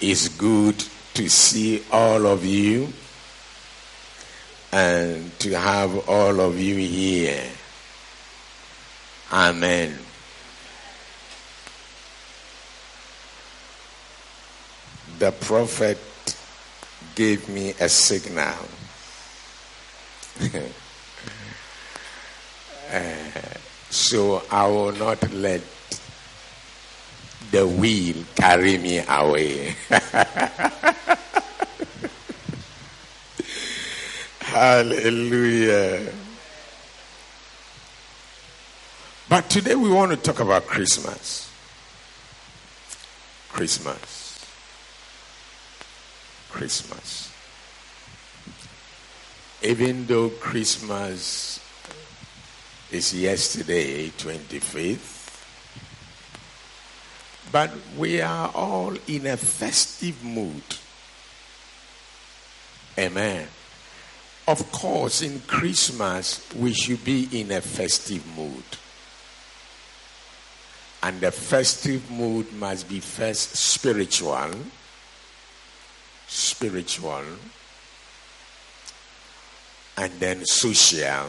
It's good to see all of you and to have all of you here. Amen. The prophet gave me a signal. uh, so I will not let the wheel carry me away. Hallelujah. But today we want to talk about Christmas. Christmas. Christmas. Even though Christmas is yesterday, 25th, but we are all in a festive mood. Amen. Of course, in Christmas, we should be in a festive mood. And the festive mood must be first spiritual, spiritual, and then social,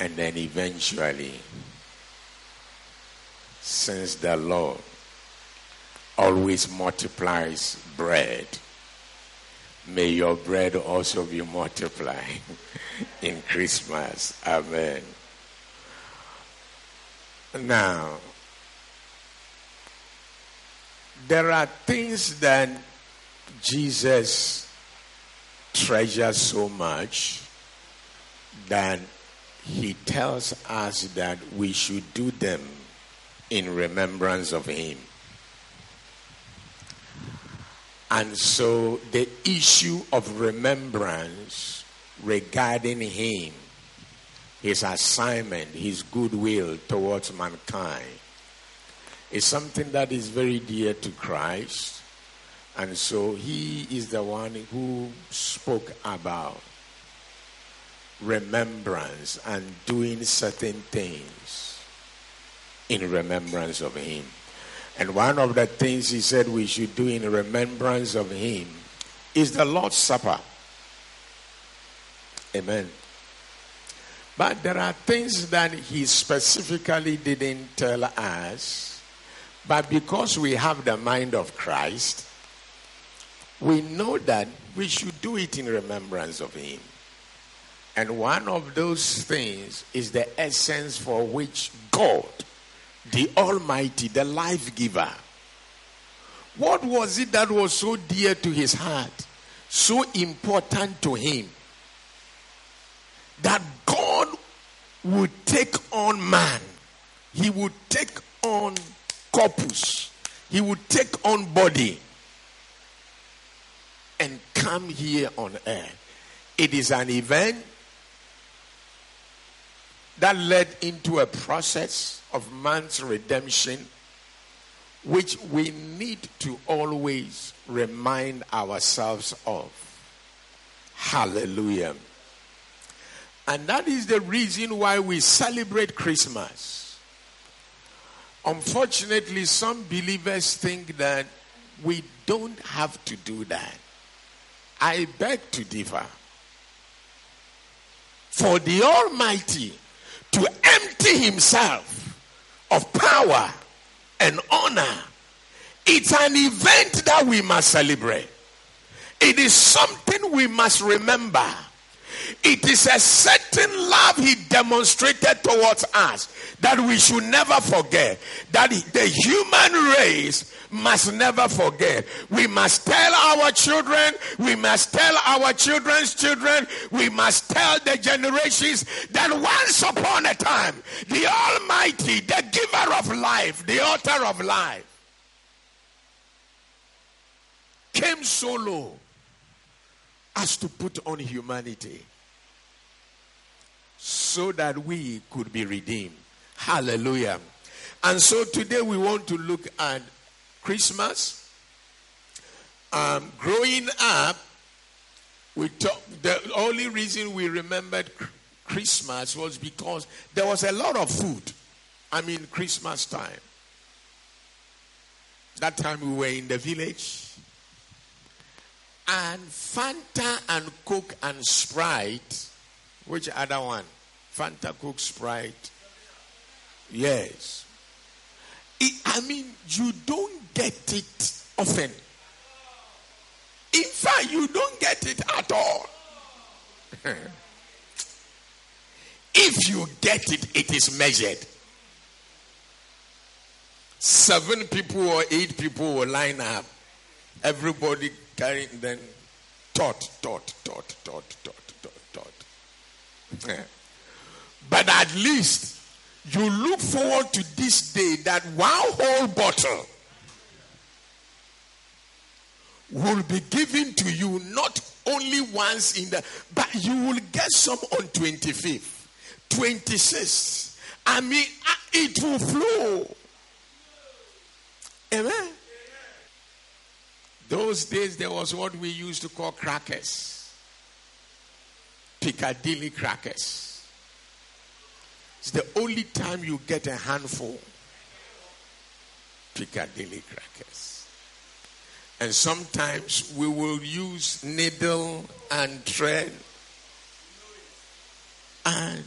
and then eventually, since the Lord always multiplies bread, may your bread also be multiplied in Christmas. Amen. Now, there are things that Jesus treasures so much that he tells us that we should do them in remembrance of him. And so the issue of remembrance regarding him, his assignment, his goodwill towards mankind, is something that is very dear to Christ. And so he is the one who spoke about remembrance and doing certain things in remembrance of him. And one of the things he said we should do in remembrance of him is the Lord's Supper. Amen. But there are things that he specifically didn't tell us. But because we have the mind of Christ, we know that we should do it in remembrance of him. And one of those things is the essence for which God the Almighty, the life giver. What was it that was so dear to his heart, so important to him, that God would take on man? He would take on corpus, he would take on body and come here on earth. It is an event that led into a process of man's redemption, which we need to always remind ourselves of. Hallelujah. And that is the reason why we celebrate Christmas. Unfortunately, some believers think that we don't have to do that. I beg to differ. For the Almighty to empty himself of power and honor. It's an event that we must celebrate. It is something we must remember. It is a certain love he demonstrated towards us that we should never forget. That the human race must never forget. We must tell our children, we must tell our children's children, we must tell the generations that once upon a time, the Almighty, the giver of life, the author of life, came so low as to put on humanity so that we could be redeemed. Hallelujah. And so today we want to look at Christmas. Um, growing up, we talk, the only reason we remembered Christmas was because there was a lot of food. I mean, Christmas time. That time we were in the village. And Fanta and Coke and Sprite. Which other one? Fanta, Coke, Sprite. Yes. I mean, you don't get it often. In fact, you don't get it at all. if you get it, it is measured. Seven people or eight people will line up. Everybody carrying then tot, tot, tot, tot, tot, tot, tot. But at least you look forward to this day that one whole bottle will be given to you not only once in the but you will get some on 25th 26th i mean uh, it will flow. Amen. Those days there was what we used to call crackers. Piccadilly crackers it's the only time you get a handful piccadilly crackers and sometimes we will use needle and thread and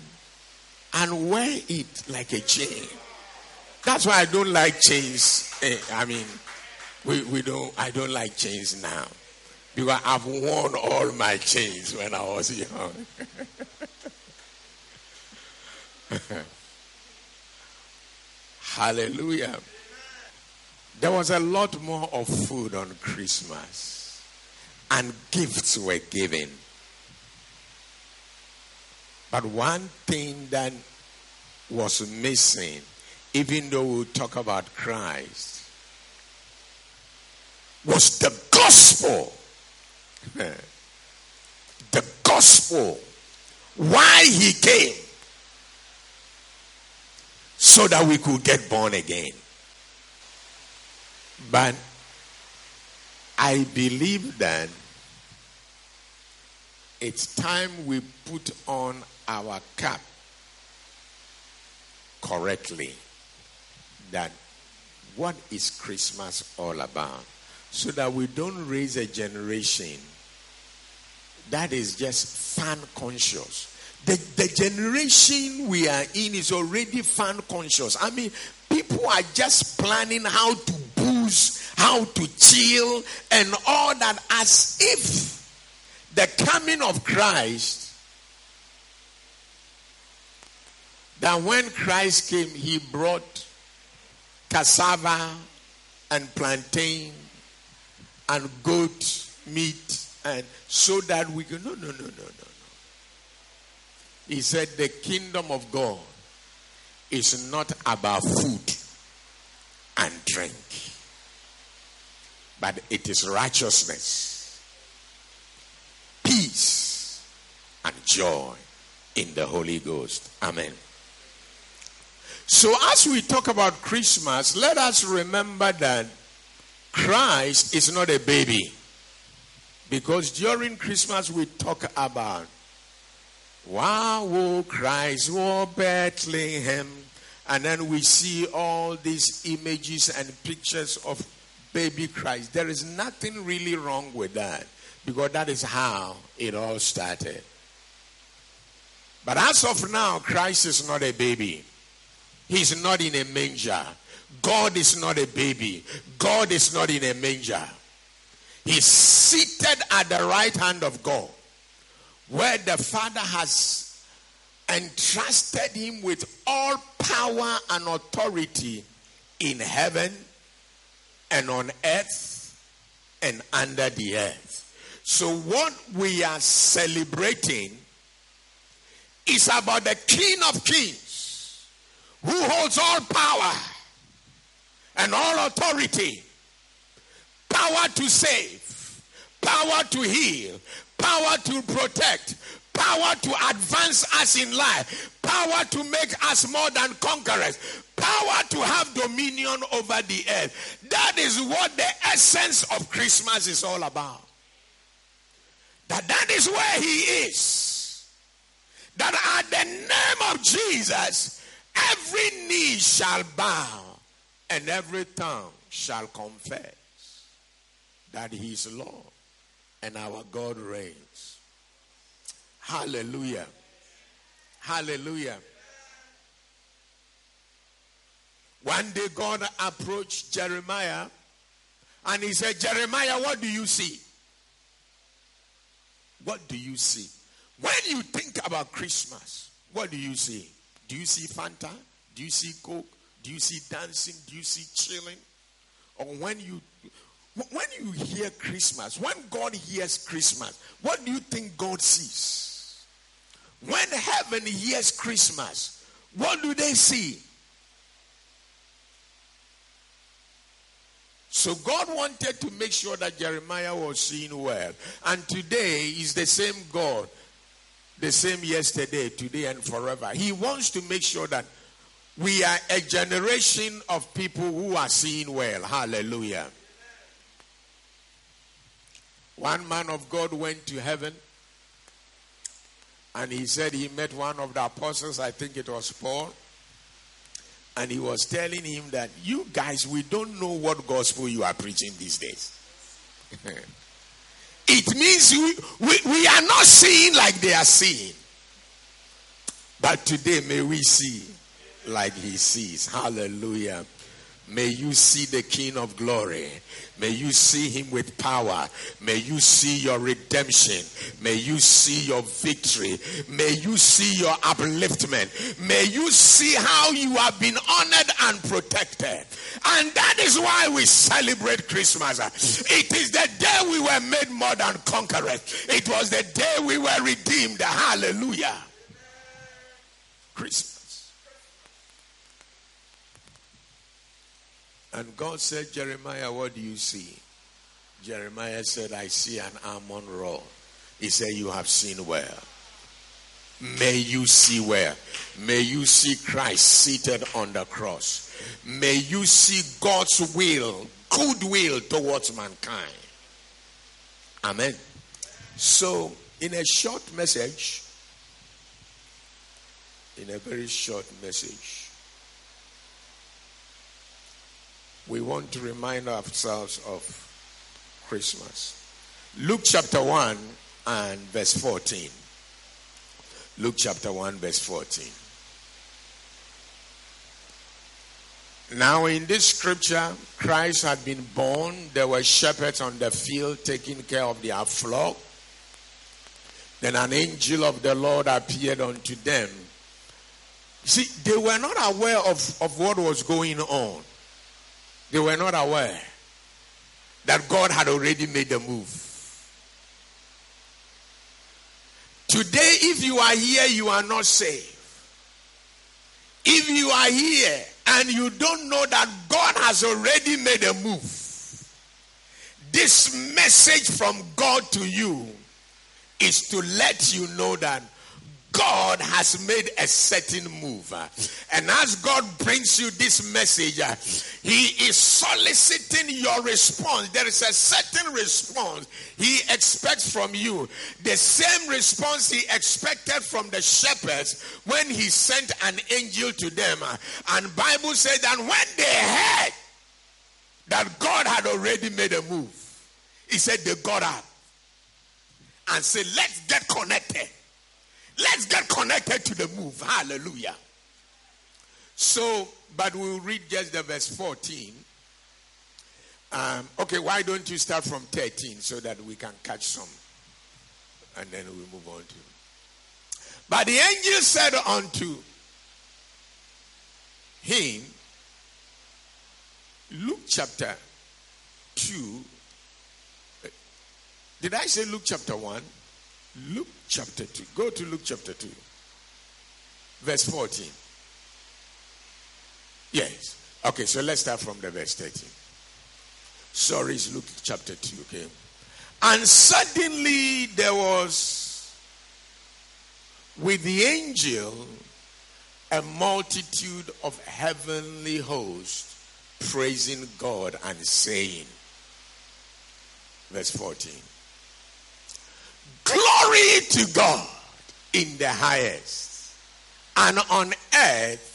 and wear it like a chain. That's why I don't like chains. Eh, I mean, we, we don't I don't like chains now. Because I've worn all my chains when I was young. Hallelujah. There was a lot more of food on Christmas, and gifts were given. But one thing that was missing, even though we talk about Christ, was the gospel. the gospel. Why he came. So that we could get born again. But I believe that it's time we put on our cap correctly that what is Christmas all about so that we don't raise a generation that is just fan conscious. The, the generation we are in is already fan conscious. I mean, people are just planning how to booze, how to chill, and all that as if the coming of Christ, that when Christ came, he brought cassava and plantain and goat meat and so that we no no no no no no he said the kingdom of god is not about food and drink, but it is righteousness, peace, and joy in the Holy Ghost. Amen. So, as we talk about Christmas, let us remember that Christ is not a baby. Because during Christmas, we talk about Wow, oh Christ, oh Bethlehem. And then we see all these images and pictures of baby Christ. There is nothing really wrong with that because that is how it all started. But as of now, Christ is not a baby. He's not in a manger. God is not a baby. God is not in a manger. He's seated at the right hand of God where the Father has entrusted him with all power and authority in heaven and on earth and under the earth. So, what we are celebrating is about the King of Kings who holds all power and all authority, power to save, power to heal, power to protect, power to advance us in life, power to make us more than conquerors, power to have dominion over the earth. That is what the essence of Christmas is all about. That that is where he is. That at the name of Jesus, every knee shall bow and every tongue shall confess that he is Lord and our God reigns. Hallelujah. Hallelujah. One day God approached Jeremiah and he said, Jeremiah, what do you see? What do you see? When you think about Christmas, what do you see? Do you see Fanta? Do you see Coke? Do you see dancing? Do you see chilling? Or when you when you hear Christmas, when God hears Christmas, what do you think God sees? When heaven hears Christmas, what do they see? So God wanted to make sure that Jeremiah was seeing well. And today is the same God, the same yesterday, today, and forever. He wants to make sure that we are a generation of people who are seeing well. Hallelujah. One man of God went to heaven and he said he met one of the apostles, I think it was Paul, and he was telling him that you guys, we don't know what gospel you are preaching these days. it means we, we, we are not seeing like they are seeing. But today, may we see like he sees. Hallelujah. May you see the King of glory. May you see him with power. May you see your redemption. May you see your victory. May you see your upliftment. May you see how you have been honored and protected. And that is why we celebrate Christmas. It is the day we were made more than conquerors. It was the day we were redeemed. Hallelujah. Christmas. And God said, Jeremiah, what do you see? Jeremiah said, I see an almond roll. He said, You have seen where? May you see where? May you see Christ seated on the cross. May you see God's will, good will towards mankind. Amen. So, in a short message, in a very short message, we want to remind ourselves of Christmas. Luke chapter 1 and verse 14. Luke chapter 1, verse 14. Now, in this scripture, Christ had been born. There were shepherds on the field taking care of their flock. Then an angel of the Lord appeared unto them. See, they were not aware of, of what was going on. They were not aware that God had already made a move. Today, if you are here, you are not safe. If you are here and you don't know that God has already made a move, this message from God to you is to let you know that God has made a certain move. And as God brings you this message, He is soliciting your response. There is a certain response He expects from you. The same response He expected from the shepherds when He sent an angel to them. And Bible said that when they heard that God had already made a move, He said they got up and said, Let's get connected. Let's get connected to the move. Hallelujah. So, but we'll read just the verse 14. Um, okay, why don't you start from 13 so that we can catch some? And then we move on to. But the angel said unto him, Luke chapter 2. Did I say Luke chapter 1? Luke chapter 2. Go to Luke chapter 2, verse 14. Yes. Okay, so let's start from the verse 13. Sorry, it's Luke chapter 2, okay? And suddenly there was with the angel a multitude of heavenly hosts praising God and saying, verse 14. Glory to God in the highest, and on earth,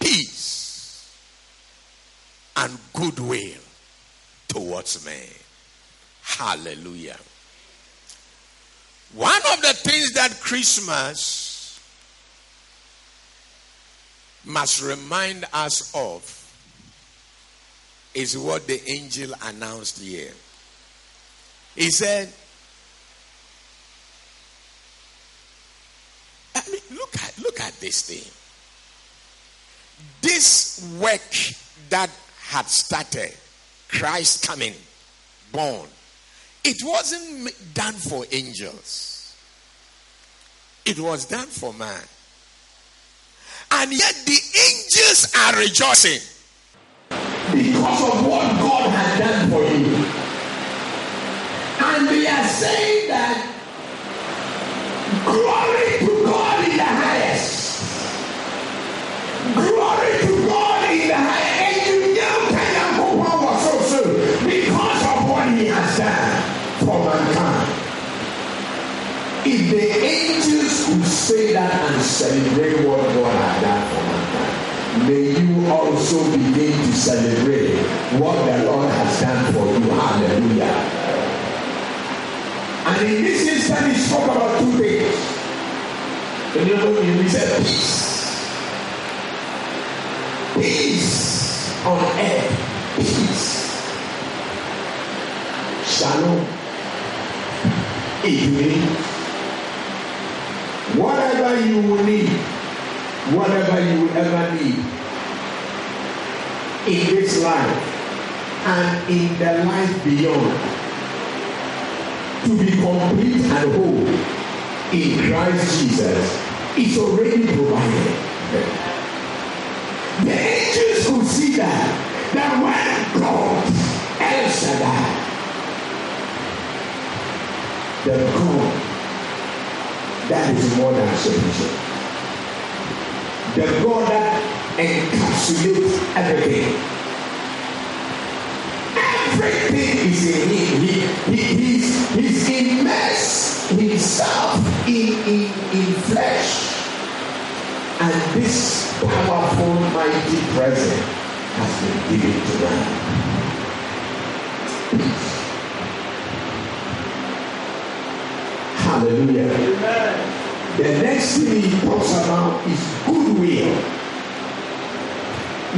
peace. and goodwill towards men. Hallelujah. One of the things that Christmas must remind us of is what the angel announced here. He said, I mean, look at look at this thing. This work that had started, Christ coming, born, it wasn't done for angels. It was done for man. And yet the angels are rejoicing because of what God has done for you. And we are saying that glory the angels could say that and celebrate what God has done for mankind, may you also begin to celebrate what the Lord has done for you. Hallelujah. And in this instance, he spoke about two things. And you know, he said, Peace. Peace on earth. Peace. Shalom. Means whatever you will need, whatever you will ever need in this life and in the life beyond to be complete and whole in Christ Jesus is already provided. The angels that that when God El Shaddai, the God that is more than sufficient, the God that encapsulates everything everything is in him. He, he, he's, he's immersed himself in, in, in flesh. And this powerful, mighty presence has been given to man. Hallelujah. Amen. The next thing he talks about is goodwill.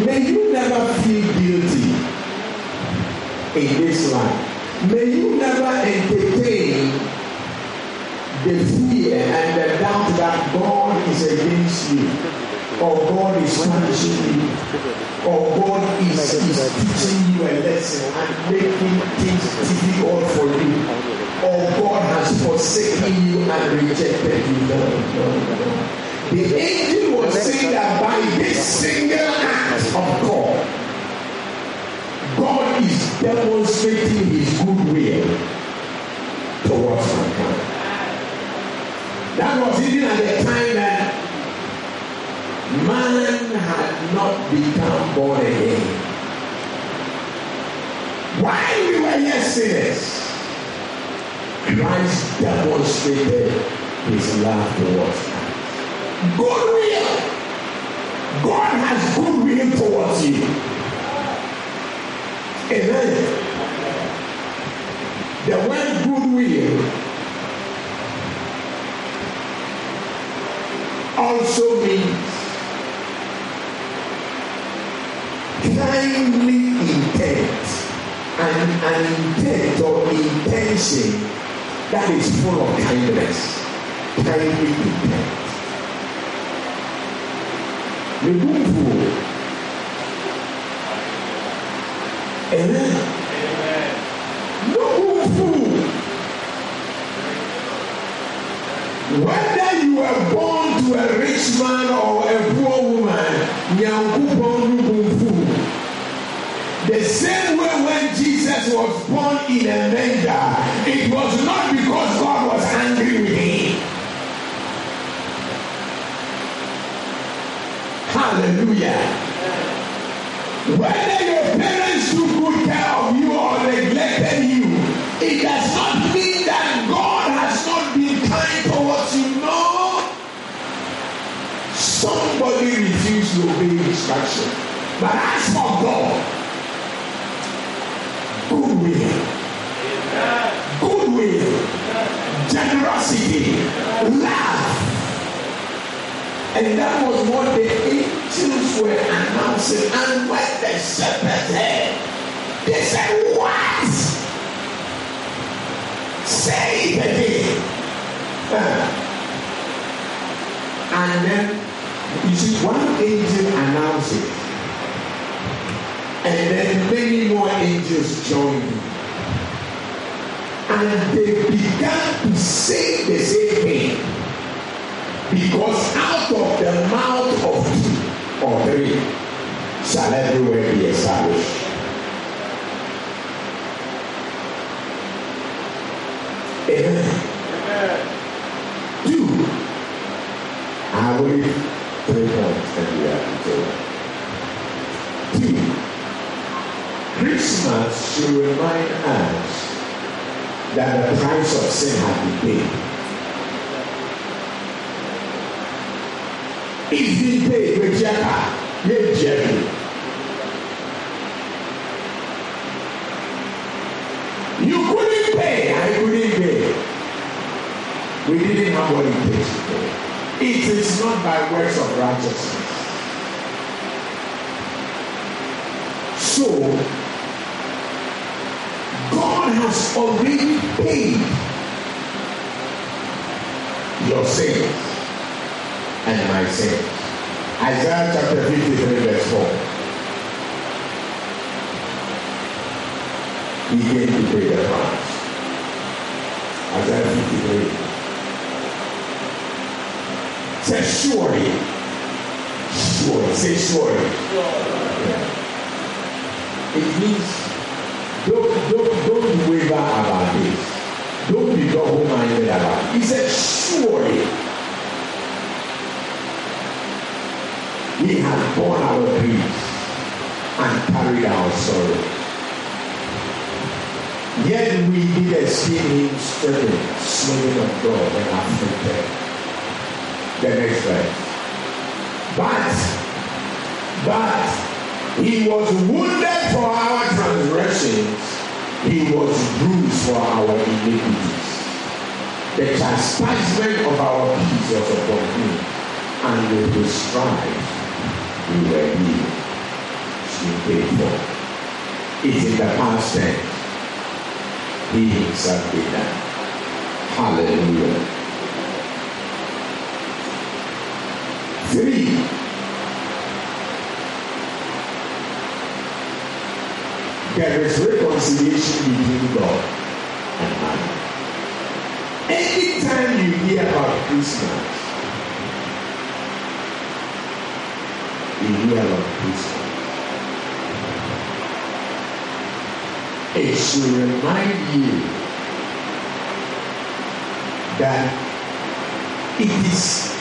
May you never feel guilty in this life. May you never entertain the fear and the doubt that God is against you, or God is punishing you, or God is, is teaching you a lesson and making things difficult for you, or God has forsaken you and rejected you. The angel was saying that by this single act of God, God is demonstrating his goodwill towards mankind. That was even at the time that man had not become born again. While we were yet Christ demonstrated his love towards us. Goodwill. God has goodwill towards you. Amen. The word goodwill also means kindly intent and an intent or intention that is full of kindness. Kindly intent. The Amen. Fool. Whether you were born to a rich man or a poor woman, the same way when Jesus was born in a manger, it was not because God was angry with him. Hallelujah. Whether your parents took good care of you or neglected you, it does not mean that God has not been kind towards you. No. Somebody refused to obey instruction. But as for God, love. And that was what the angels were announcing. And when the shepherds heard, they said, What? Say it again. Uh, and then, you see, one angel announced it. And then many more angels joined. And they began to say the same thing. Because out of the mouth of two or three shall everywhere be established. Amen. Two. I will three points and we have to Two. Christmas should remind us that the price of sin has been paid. It's been paid with Jacka, with Jerry. You couldn't pay, I couldn't pay. We didn't have what it takes to pay. It is not by works of righteousness. Already paid your sins and my sins. Isaiah chapter 53, verse 4. He came to pay the price. Isaiah 53. Say surely. Surely. Say surely. Yeah. It means don't don't don't waver about this. Don't be double-minded about it. He said surely. He has borne our griefs and carried our sorrow. Yet we did esteem him stricken, slain of God, and afflicted. The next verse. But, but he was wounded for our transgressions, he was bruised for our iniquities. The chastisement of our peace was upon him, and with his stripes we were healed. She paid for. It's in the past tense. He himself did that. Hallelujah. Three. There is reconciliation between God and man. Anytime you hear about Christmas, We hear about Christmas. It should remind you that it is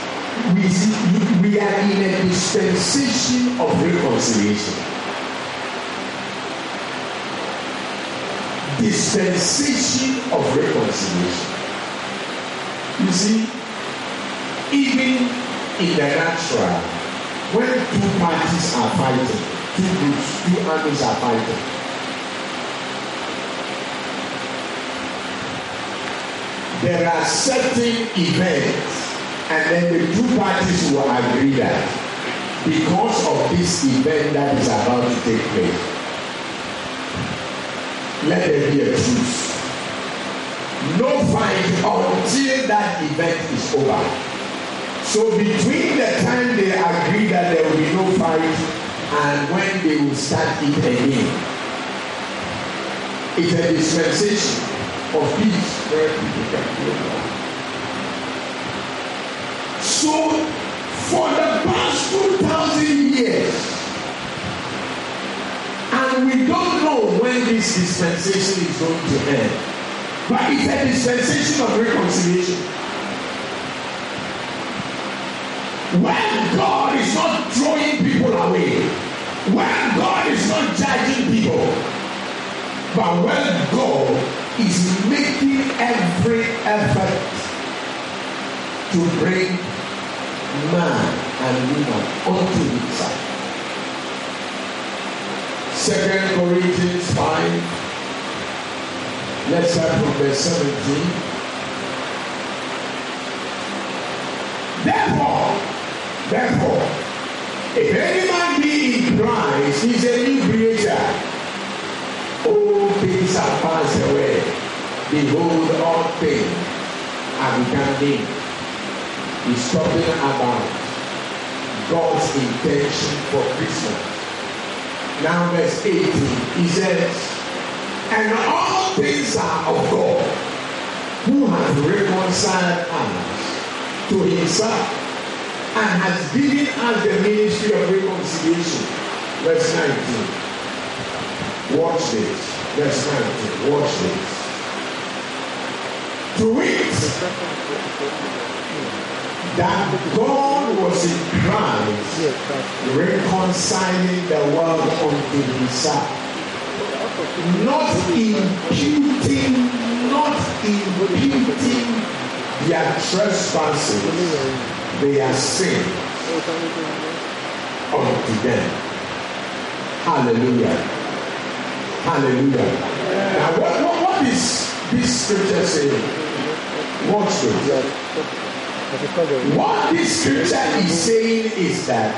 we, we are in a dispensation of reconciliation. Dispensation of reconciliation. You see, even in the natural, when two parties are fighting, two groups, two armies are fighting, there are certain events, and then the two parties will agree that because of this event that is about to take place, let there be a truce. Until that event is over. So between the time they agree that there will be no fight and when they will start it again, it's a dispensation of peace where people can live So for the past two thousand years, and we don't know when this dispensation is going to end, but it's a dispensation of reconciliation. When God is not throwing people away, when God is not judging people, but when God is making every effort to bring man and woman unto himself. Second Corinthians 5 Let's start from verse 17. Therefore, therefore, if any man be in Christ, he's a new creature. All things are passed away. Behold, all things are become new. He's talking about God's intention for Christmas. Now, verse 18, he says, And all things are of God, who has reconciled us to himself and has given us the ministry of reconciliation. Verse 19. Watch this. Verse 19. Watch this. To it that God was in Christ reconciling the world unto himself, not imputing, not imputing their trespasses, their sin unto them. Hallelujah. Hallelujah. Now, what, what, what is this scripture saying? Watch this. What this scripture is saying is that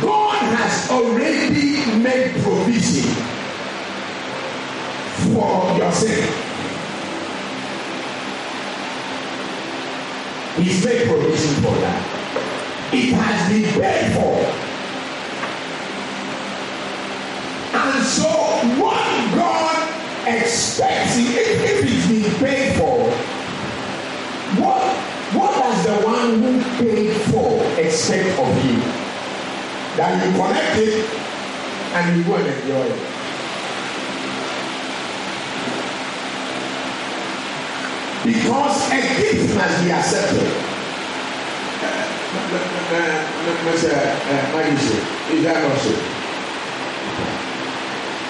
God has already made provision for your sin. He's made provision for that. It has been paid for. And so, what God expecting if, if it's been paid for what what does the one who paid for expect of you that you connect it and you go and enjoy it because a gift must be accepted?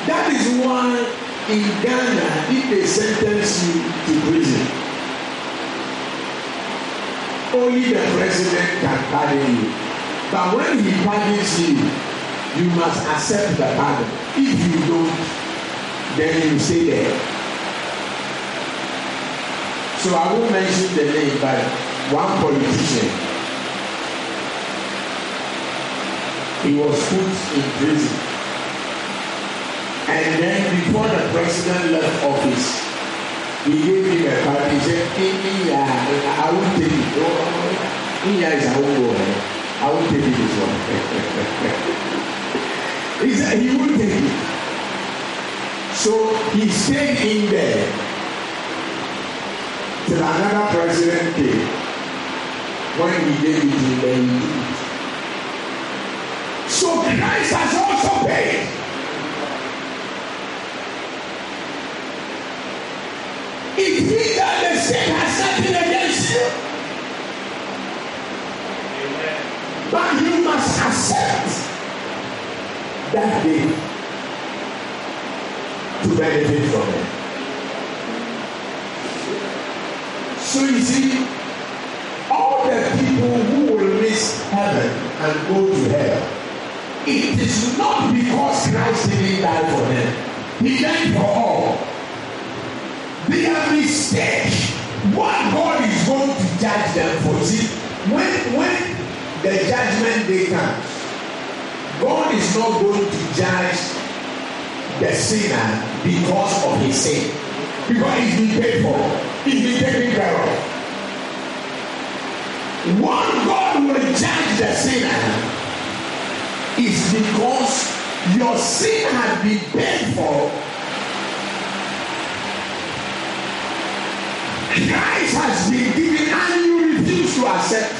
That is why in Ghana, if they sentence you to prison, only the president can pardon you. But when he pardons you, you must accept the pardon. If you don't, then you stay there. So I won't mention the name, but one politician, he was put in prison And then before the president left office, he gave him a card. He said, India, uh, I will take it. India is our own eh? I will take it this one. he said he will take it. So he stayed in there till another president came. When he gave it to him, So Christ has also paid. It means that the sin has nothing against you. But you must accept that day to benefit from it. So you see, all the people who will miss heaven and go to hell, it is not because Christ didn't die for them. He died for all. Their mistake, what God is going to judge them for. See, when when the judgment day comes, God is not going to judge the sinner because of his sin. Because he's been paid for, he's been taken care of. What God will judge the sinner is because your sin has been paid for Christ has been given and you refuse to accept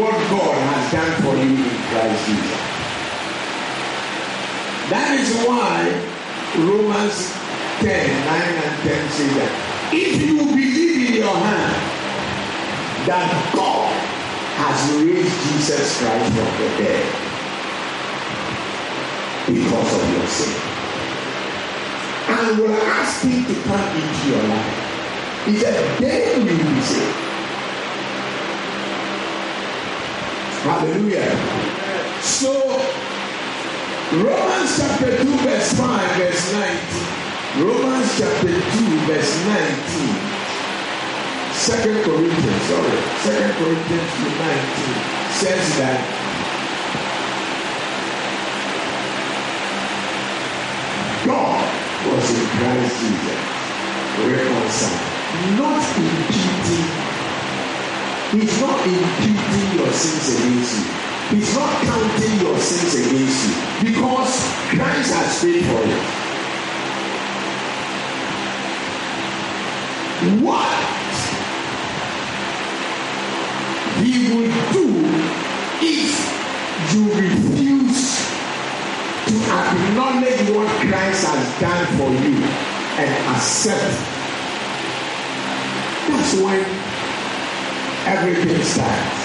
what God has done for you in Christ Jesus. That is why Romans 10 9 and 10 say that if you believe in your heart that God has raised Jesus Christ from the dead because of your sin and will ask him to come into your life He said, They will be saved. Hallelujah. So, Romans chapter 2, verse 5, verse 19. Romans chapter 2, verse 19. Second Corinthians, sorry, Second Corinthians 2, 19 says that God was in Christ Jesus, reconciled, not imputing. He's not imputing your sins against you. He's not counting your sins against you because Christ has paid for it. What he would do if you refuse to acknowledge what Christ has done for you and accept. That's when everything starts.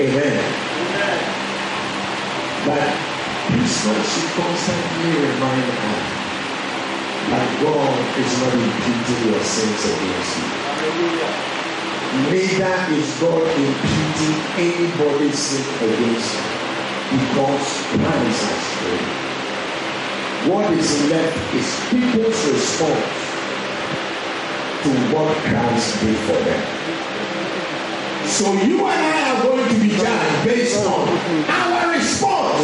Amen. But Christmas constantly remind us that God is not imputing your sins against you. Neither is God imputing anybody's sin against you because Christ has paid. What is left is people's response to what Christ did for them. So you and I are going to be judged based on our response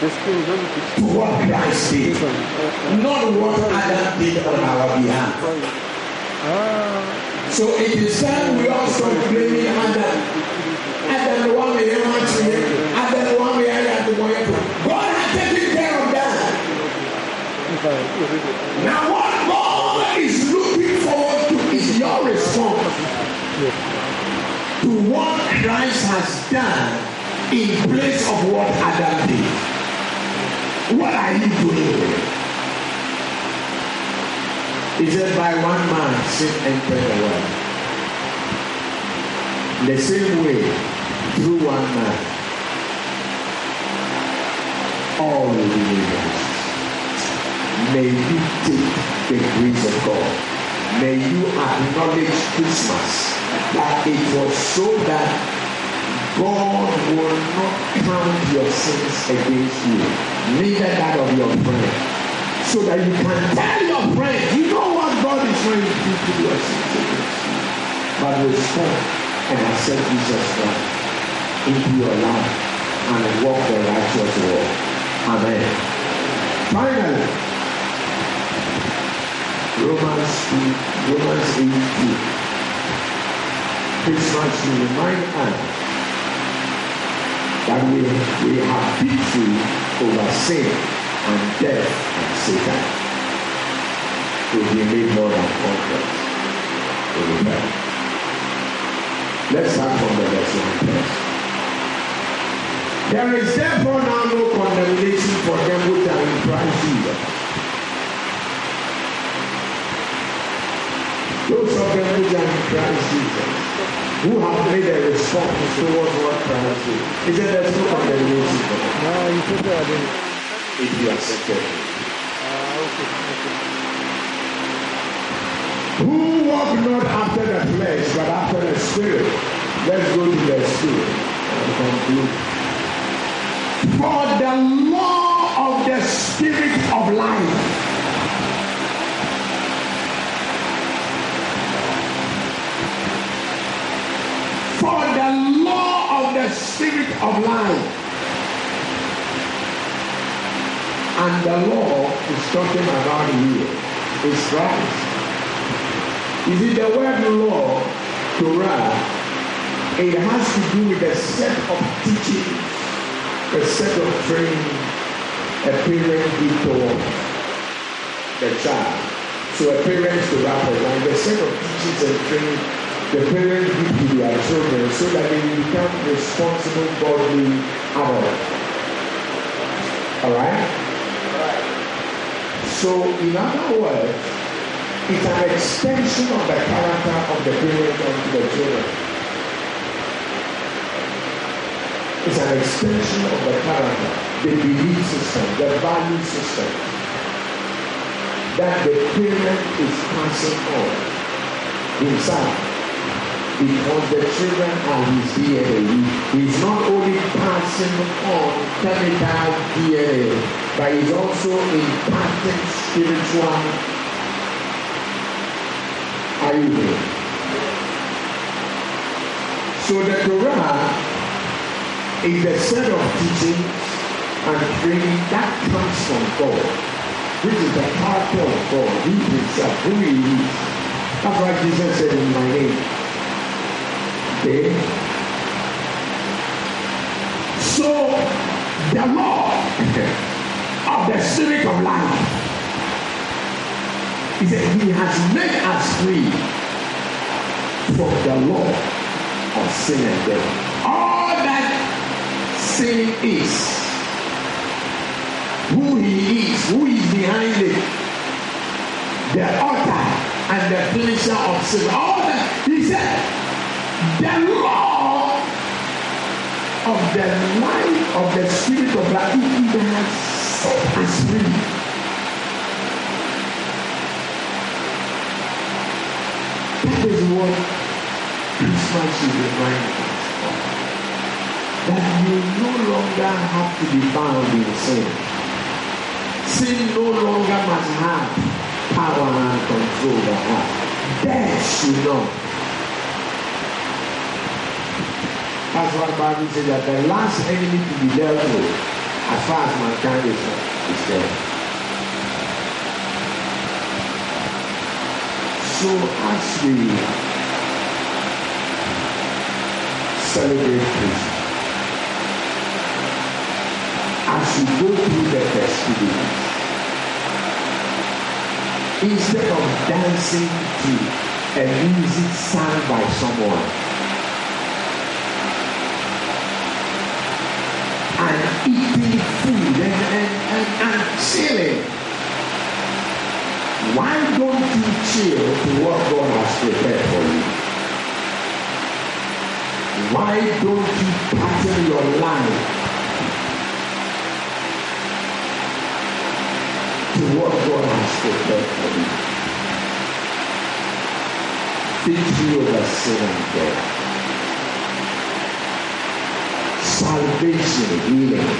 to what Christ did, not what Adam did on our behalf. So it is time we start blaming Adam. Adam one ever to Adam one ever to God has taken care of that. Now what God is looking forward to is your response to what Christ has done in place of what Adam did. What are you doing He said, by one man sin entered the world. The same way, through one man, all will be made May you take the grace of God. May you acknowledge Christmas that it was so that God will not count your sins against you, neither that of your friend. So that you can tell your friend, you know what God is trying to do to your sins against you. But respond and accept Jesus Christ into your life and walk the righteous walk. Amen. Finally, Romans 2, Romans 8 2. Christmas to remind us that we, we have victory over sin and death and Satan. We've been made more than conquerors. Amen. Let's start from the verse first. There is therefore now no condemnation for them which are in Christ Jesus. Those of are in Christ Jesus who have made a response towards what Christ did. He said there's no condemnation for them. No, you put that in. If you accept it. Uh, okay, okay. Who walk not after the flesh, but after the spirit. Let's go to the spirit and conclude. For the law of the spirit of life the spirit of life. And the law is talking about here is Christ. You see, the word law, Torah, it has to do with a set of teaching, a set of training a parent gives to the child. So a parent to represent the set of teachings and training the parents give to their children so that they will become responsible, godly adults. All right? So, in other words, it's an extension of the character of the parent onto the children. It's an extension of the character, the belief system, the value system that the parent is passing on himself because the children are his DNA. He's not only passing on chemical DNA, but he's also imparting spiritual. Are you? So the Torah is the set of teachings and training that comes from God, which is the character of God, He Himself, who He is. That's why Jesus said in my name. Okay? So the law of the spirit of life. He said he has made us free from the law of sin and death. All that sin is, who he is, who is behind it, the author and the finisher of sin. All that he said, the law of the life of the spirit of life, he has set us free. That is what Christmas should remind us of. That you no longer have to be bound in sin. Sin no longer must have power and control over us. Death should not. That's why Bible says that the last enemy to be dealt with, as far as mankind is, is death. So as we celebrate Christmas, as we go through the festivities, instead of dancing to a music sung by someone, and eating food and, and, and, and chilling. Why don't you chill to what God has prepared for you? Why don't you pattern your life to what God has prepared for you? Victory over sin and death. Salvation, healing.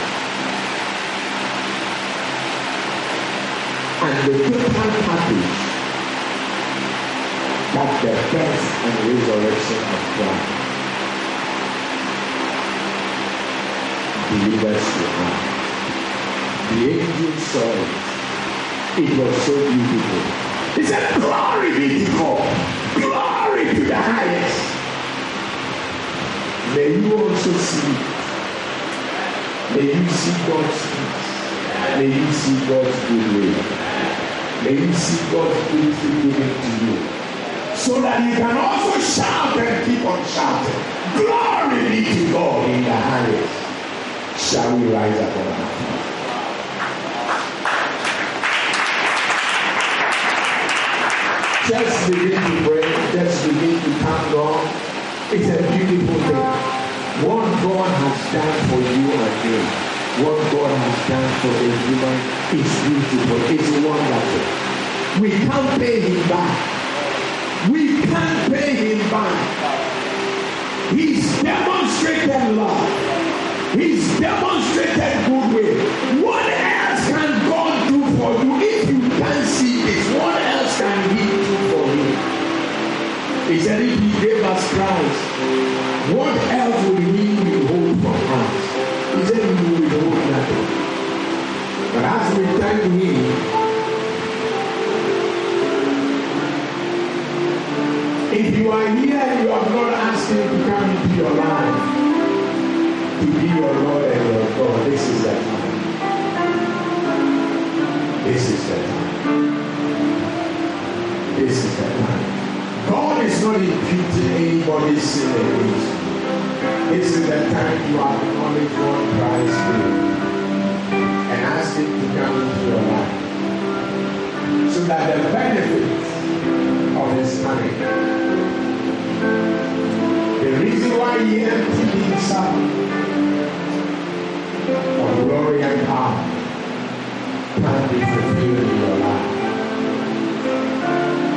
and the total package that the death and resurrection of Christ believers have. The angel saw it. It was so beautiful. He said, Glory be to God. Glory to the highest. May you also see. May you see God's peace. May you see God's good goodwill. May you see God's goodwill given to you. So that you can also shout and keep on shouting. Glory be to God in the highest. Shall we rise up on our? Just begin to pray. Just begin to thank God. It's a beautiful thing. What God has done for you and me, what God has done for a human is beautiful. It's wonderful. We can't pay him back. We can't pay him back. He's demonstrated love. He's demonstrated goodwill. What else can God do for you if you can't see this? What else can He do for you? He said, if He gave us Christ, what else This is the time. God is not imputing anybody's sin against you. This is the time you have acknowledge God Christ for and ask Him to come into your life. So that the benefits of His time, the reason why He emptied Himself of glory and power practice the fulfilled in your life.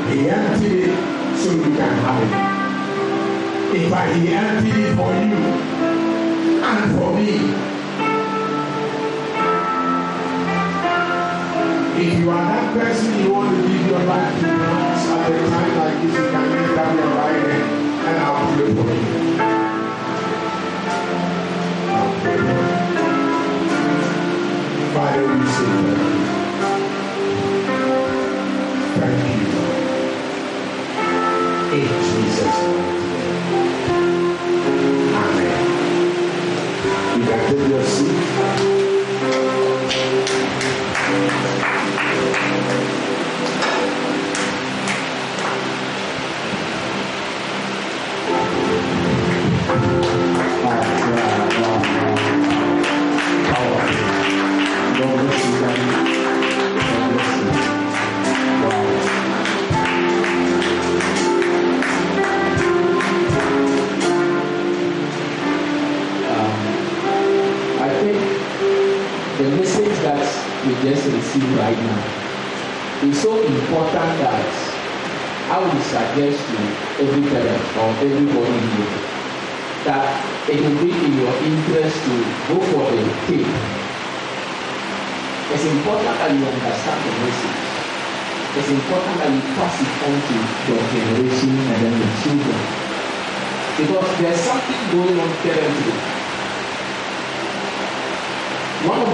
He emptied it so you can have it. In fact, he emptied it for you and for me. If you are that person you want to give your life to, É importante you understand the message. It's important that you pass it on to your generation and then your children. Because there's something going on currently. One of